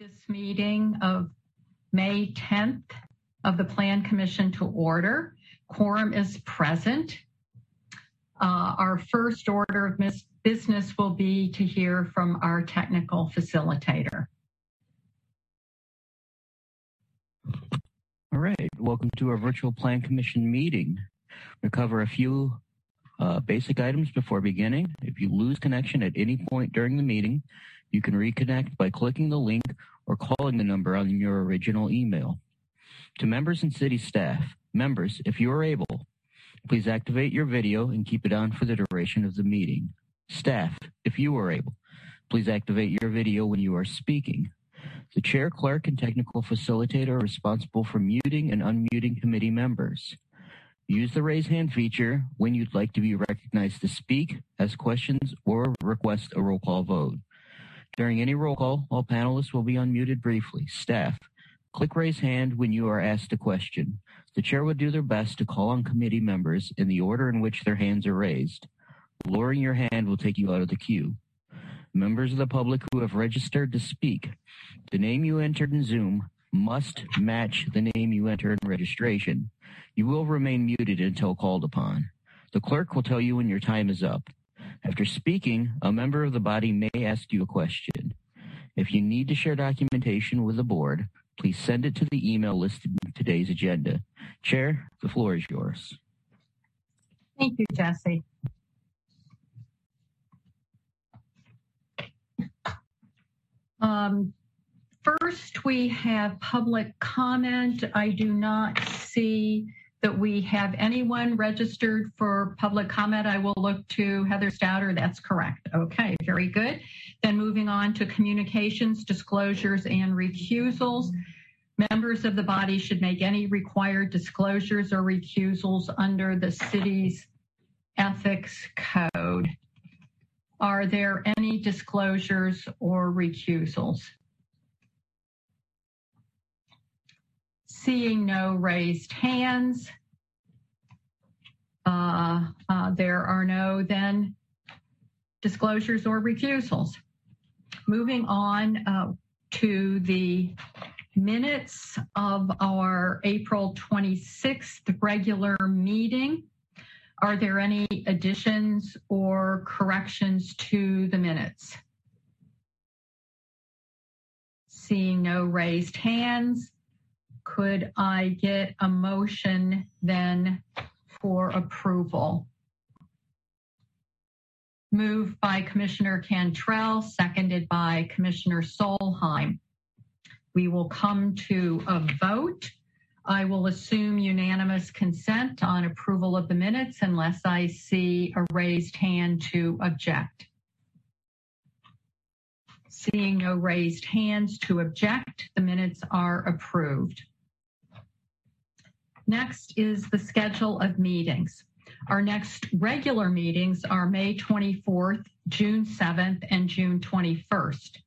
this meeting of May 10th of the Plan Commission to order. Quorum is present. Uh, our first order of business will be to hear from our technical facilitator. All right, welcome to our virtual Plan Commission meeting. We'll cover a few uh, basic items before beginning. If you lose connection at any point during the meeting, you can reconnect by clicking the link or calling the number on your original email. To members and city staff, members, if you are able, please activate your video and keep it on for the duration of the meeting. Staff, if you are able, please activate your video when you are speaking. The chair, clerk, and technical facilitator are responsible for muting and unmuting committee members. Use the raise hand feature when you'd like to be recognized to speak, ask questions, or request a roll call vote. During any roll call, all panelists will be unmuted briefly. Staff, click raise hand when you are asked a question. The chair will do their best to call on committee members in the order in which their hands are raised. Lowering your hand will take you out of the queue. Members of the public who have registered to speak, the name you entered in Zoom must match the name you entered in registration. You will remain muted until called upon. The clerk will tell you when your time is up. After speaking, a member of the body may ask you a question. If you need to share documentation with the board, please send it to the email listed in today's agenda. Chair, the floor is yours. Thank you, Jesse. Um, first, we have public comment. I do not see that we have anyone registered for public comment. I will look to Heather Stouder. That's correct. Okay, very good. Then moving on to communications, disclosures, and recusals. Members of the body should make any required disclosures or recusals under the city's ethics code. Are there any disclosures or recusals? Seeing no raised hands, uh, uh, there are no then disclosures or recusals. Moving on uh, to the minutes of our April 26th regular meeting. Are there any additions or corrections to the minutes? Seeing no raised hands, could I get a motion then for approval? Moved by Commissioner Cantrell, seconded by Commissioner Solheim. We will come to a vote. I will assume unanimous consent on approval of the minutes unless I see a raised hand to object. Seeing no raised hands to object, the minutes are approved. Next is the schedule of meetings. Our next regular meetings are May 24th, June 7th, and June 21st.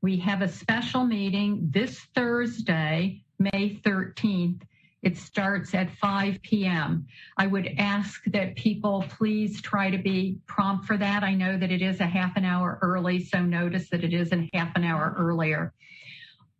We have a special meeting this Thursday, May 13th. It starts at 5 p.m. I would ask that people please try to be prompt for that. I know that it is a half an hour early, so notice that it is a half an hour earlier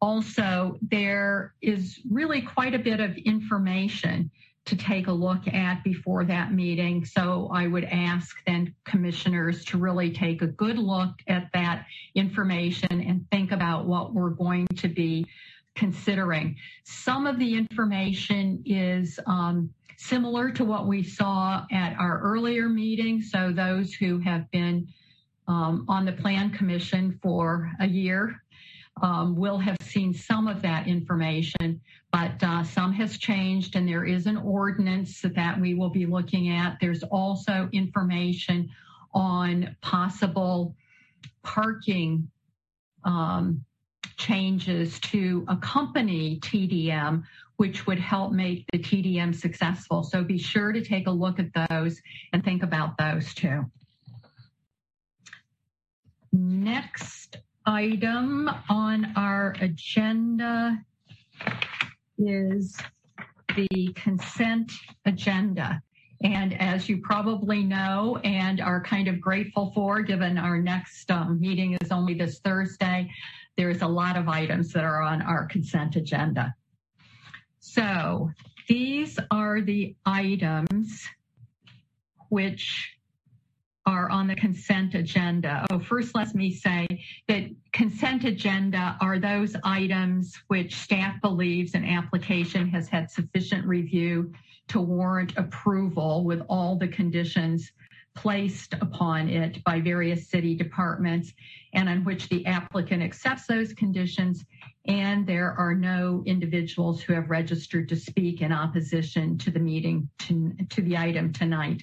also there is really quite a bit of information to take a look at before that meeting. So I would ask then commissioners to really take a good look at that information and think about what we're going to be considering. Some of the information is um, similar to what we saw at our earlier meeting. So those who have been um, on the Plan Commission for a year um, will have seen some of that information, but uh, some has changed and there is an ordinance that we will be looking at. There's also information on possible parking um, changes to accompany TDM, which would help make the TDM successful. So be sure to take a look at those and think about those too. Next item on our agenda is the consent agenda. And as you probably know and are kind of grateful for, given our next um, meeting is only this Thursday, there's a lot of items that are on our consent agenda. So these are the items which are on the consent agenda. Oh, first let me say that consent agenda are those items which staff believes an application has had sufficient review to warrant approval with all the conditions placed upon it by various city departments and on which the applicant accepts those conditions and there are no individuals who have registered to speak in opposition to the meeting to, to the item tonight.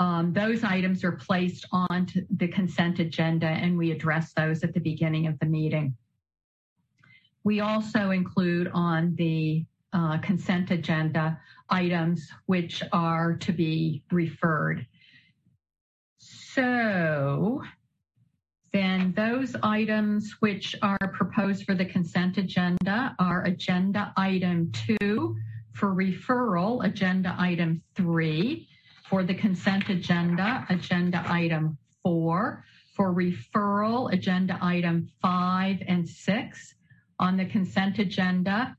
Um, those items are placed on the consent agenda and we address those at the beginning of the meeting. We also include on the uh, consent agenda items which are to be referred. So then those items which are proposed for the consent agenda are agenda item two for referral, agenda item three for the consent agenda, agenda item four for referral, agenda item five and six on the consent agenda,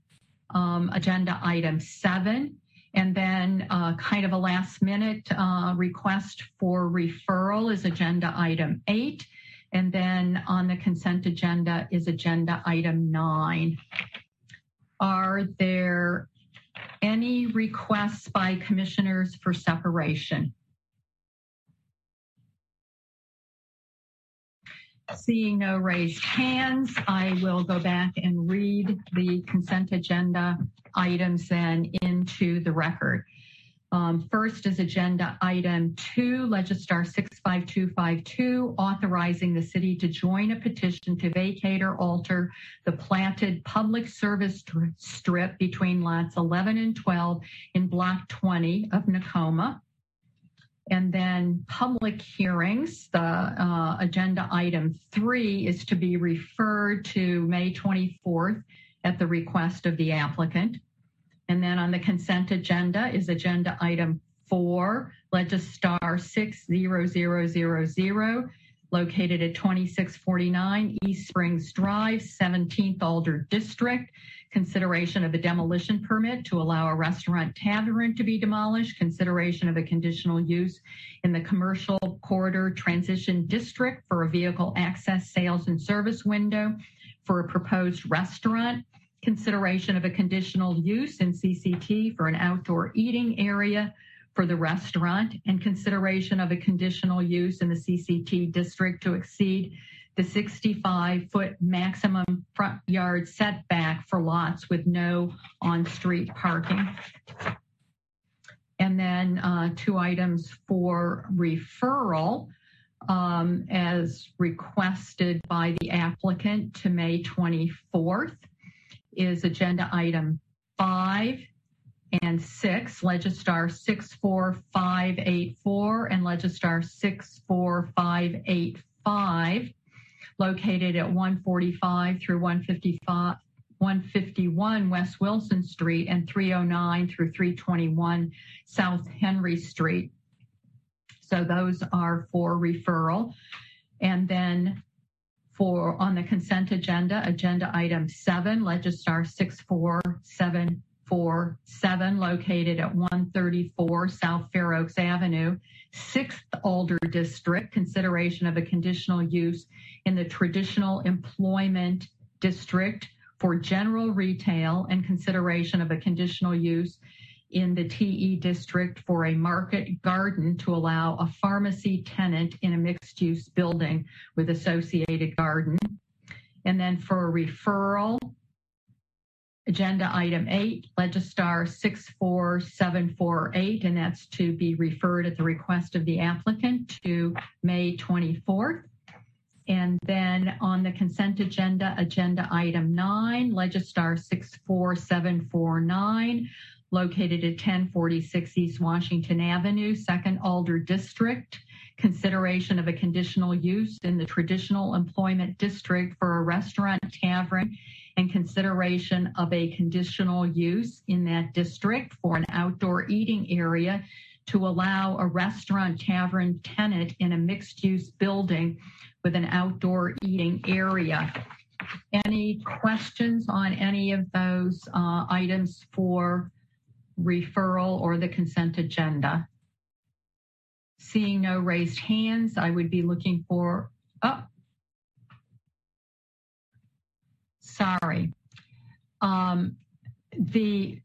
um, agenda item seven and then uh, kind of a last minute uh, request for referral is agenda item eight. And then on the consent agenda is agenda item nine. Are there any requests by commissioners for separation? Seeing no raised hands, I will go back and read the consent agenda items then into the record. Um, first is agenda item two, Legistar 65252, authorizing the city to join a petition to vacate or alter the planted public service strip between lots 11 and 12 in block 20 of Nakoma. And then public hearings, the uh, agenda item three is to be referred to May 24th at the request of the applicant. And then on the consent agenda is agenda item four, Legistar 60000, located at 2649 East Springs Drive, 17th Alder District. Consideration of a demolition permit to allow a restaurant tavern to be demolished. Consideration of a conditional use in the commercial corridor transition district for a vehicle access sales and service window for a proposed restaurant consideration of a conditional use in CCT for an outdoor eating area for the restaurant and consideration of a conditional use in the CCT district to exceed the 65 foot maximum front yard setback for lots with no on street parking. And then uh, two items for referral um, as requested by the applicant to May 24th is agenda item five and six, Legistar 64584 and Legistar 64585, located at 145 through 155, 151 West Wilson Street and 309 through 321 South Henry Street. So those are for referral. And then for on the consent agenda, agenda item seven, Legistar 64747, located at 134 South Fair Oaks Avenue, 6th Alder District, consideration of a conditional use in the traditional employment district for general retail and consideration of a conditional use in the TE district for a market garden to allow a pharmacy tenant in a mixed use building with associated garden. And then for a referral, agenda item eight, Legistar 64748, and that's to be referred at the request of the applicant to May 24th. And then on the consent agenda, agenda item nine, Legistar 64749, located at 1046 East Washington Avenue, Second Alder District. Consideration of a conditional use in the traditional employment district for a restaurant tavern and consideration of a conditional use in that district for an outdoor eating area to allow a restaurant tavern tenant in a mixed use building with an outdoor eating area Any questions on any of those uh, items for referral or the consent agenda? Seeing no raised hands, I would be looking for, oh, sorry. Um, the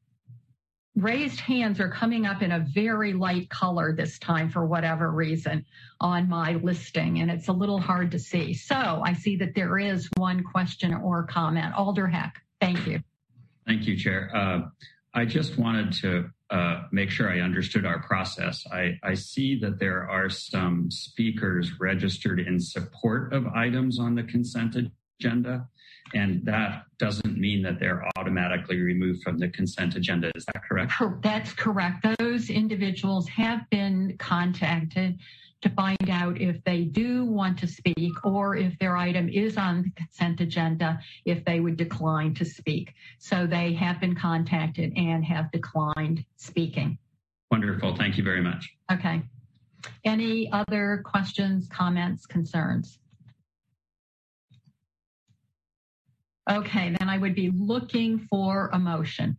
raised hands are coming up in a very light color this time for whatever reason on my listing, and it's a little hard to see. So I see that there is one question or comment. Alder Heck, thank you. Thank you, Chair. Uh, I just wanted to uh, make sure I understood our process. I, I see that there are some speakers registered in support of items on the consent agenda. And that doesn't mean that they're automatically removed from the consent agenda. Is that correct? That's correct. Those individuals have been contacted to find out if they do want to speak or if their item is on the consent agenda, if they would decline to speak. So they have been contacted and have declined speaking. Wonderful. Thank you very much. Okay. Any other questions, comments, concerns? Okay, then I would be looking for a motion.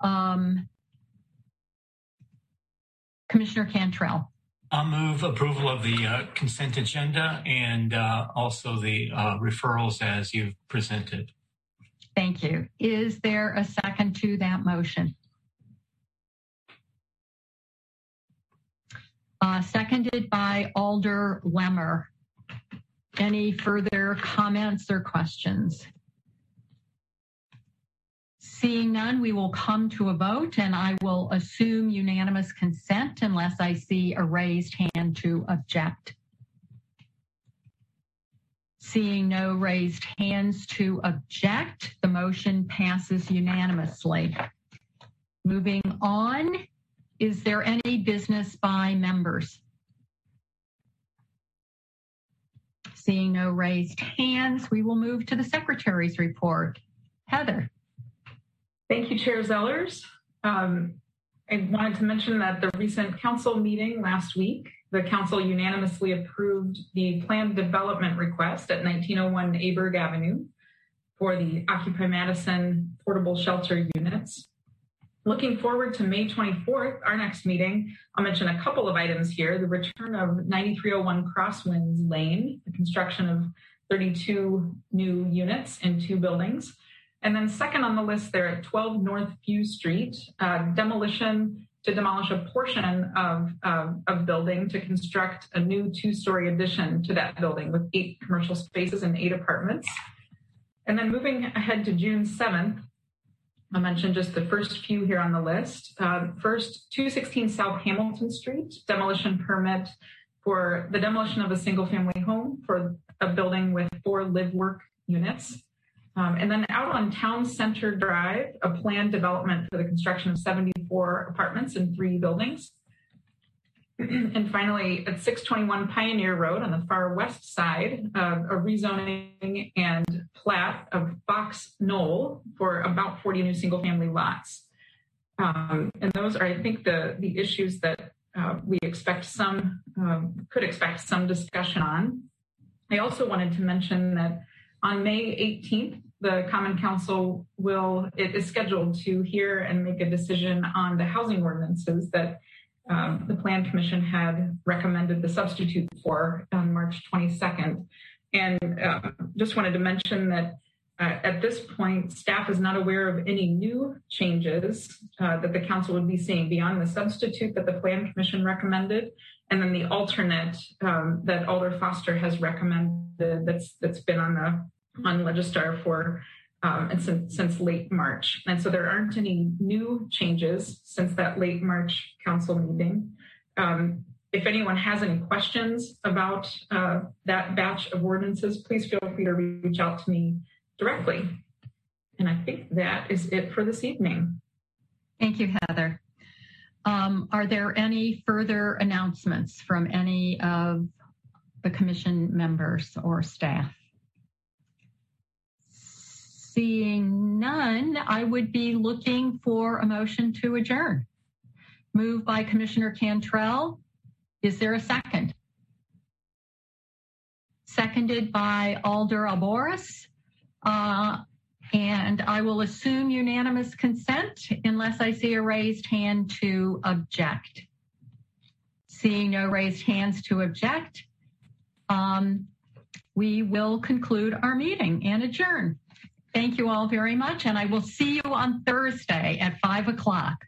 Um, Commissioner Cantrell. I'll move approval of the uh, consent agenda and uh, also the uh, referrals as you've presented. Thank you. Is there a second to that motion? Uh, seconded by Alder Lemmer. Any further comments or questions? Seeing none, we will come to a vote and I will assume unanimous consent unless I see a raised hand to object. Seeing no raised hands to object, the motion passes unanimously. Moving on, is there any business by members? Seeing no raised hands, we will move to the secretary's report. Heather. Thank you, Chair Zellers. Um, I wanted to mention that the recent council meeting last week, the council unanimously approved the planned development request at 1901 Aberg Avenue for the Occupy Madison portable shelter units. Looking forward to May 24th, our next meeting, I'll mention a couple of items here. The return of 9301 Crosswinds Lane, the construction of 32 new units in two buildings. And then second on the list there at 12 North Few Street, uh, demolition to demolish a portion of, uh, of building to construct a new two-story addition to that building with eight commercial spaces and eight apartments. And then moving ahead to June 7th, I'll mention just the first few here on the list. Uh, first, 216 South Hamilton Street, demolition permit for the demolition of a single family home for a building with four live work units. Um, and then out on Town Center Drive, a planned development for the construction of 74 apartments and three buildings. and finally, at 621 Pioneer Road on the far west side, uh, a rezoning and plat of Fox Knoll for about 40 new single family lots. Um, and those are, I think, the, the issues that uh, we expect some, um, could expect some discussion on. I also wanted to mention that on May 18th, the Common Council will, it is scheduled to hear and make a decision on the housing ordinances that um, the Plan Commission had recommended the substitute for on March 22nd. And uh, just wanted to mention that uh, at this point, staff is not aware of any new changes uh, that the council would be seeing beyond the substitute that the Plan Commission recommended, and then the alternate um, that Alder Foster has recommended that's that's been on the on Legistar for um, and since, since late March. And so there aren't any new changes since that late March council meeting. Um, if anyone has any questions about uh, that batch of ordinances, please feel free to reach out to me directly. And I think that is it for this evening. Thank you, Heather. Um, are there any further announcements from any of the commission members or staff? Seeing none, I would be looking for a motion to adjourn. Moved by Commissioner Cantrell. Is there a second? seconded by Alder Aboris. Uh, and I will assume unanimous consent unless I see a raised hand to object. Seeing no raised hands to object, um, we will conclude our meeting and adjourn. Thank you all very much, and I will see you on Thursday at 5 o'clock.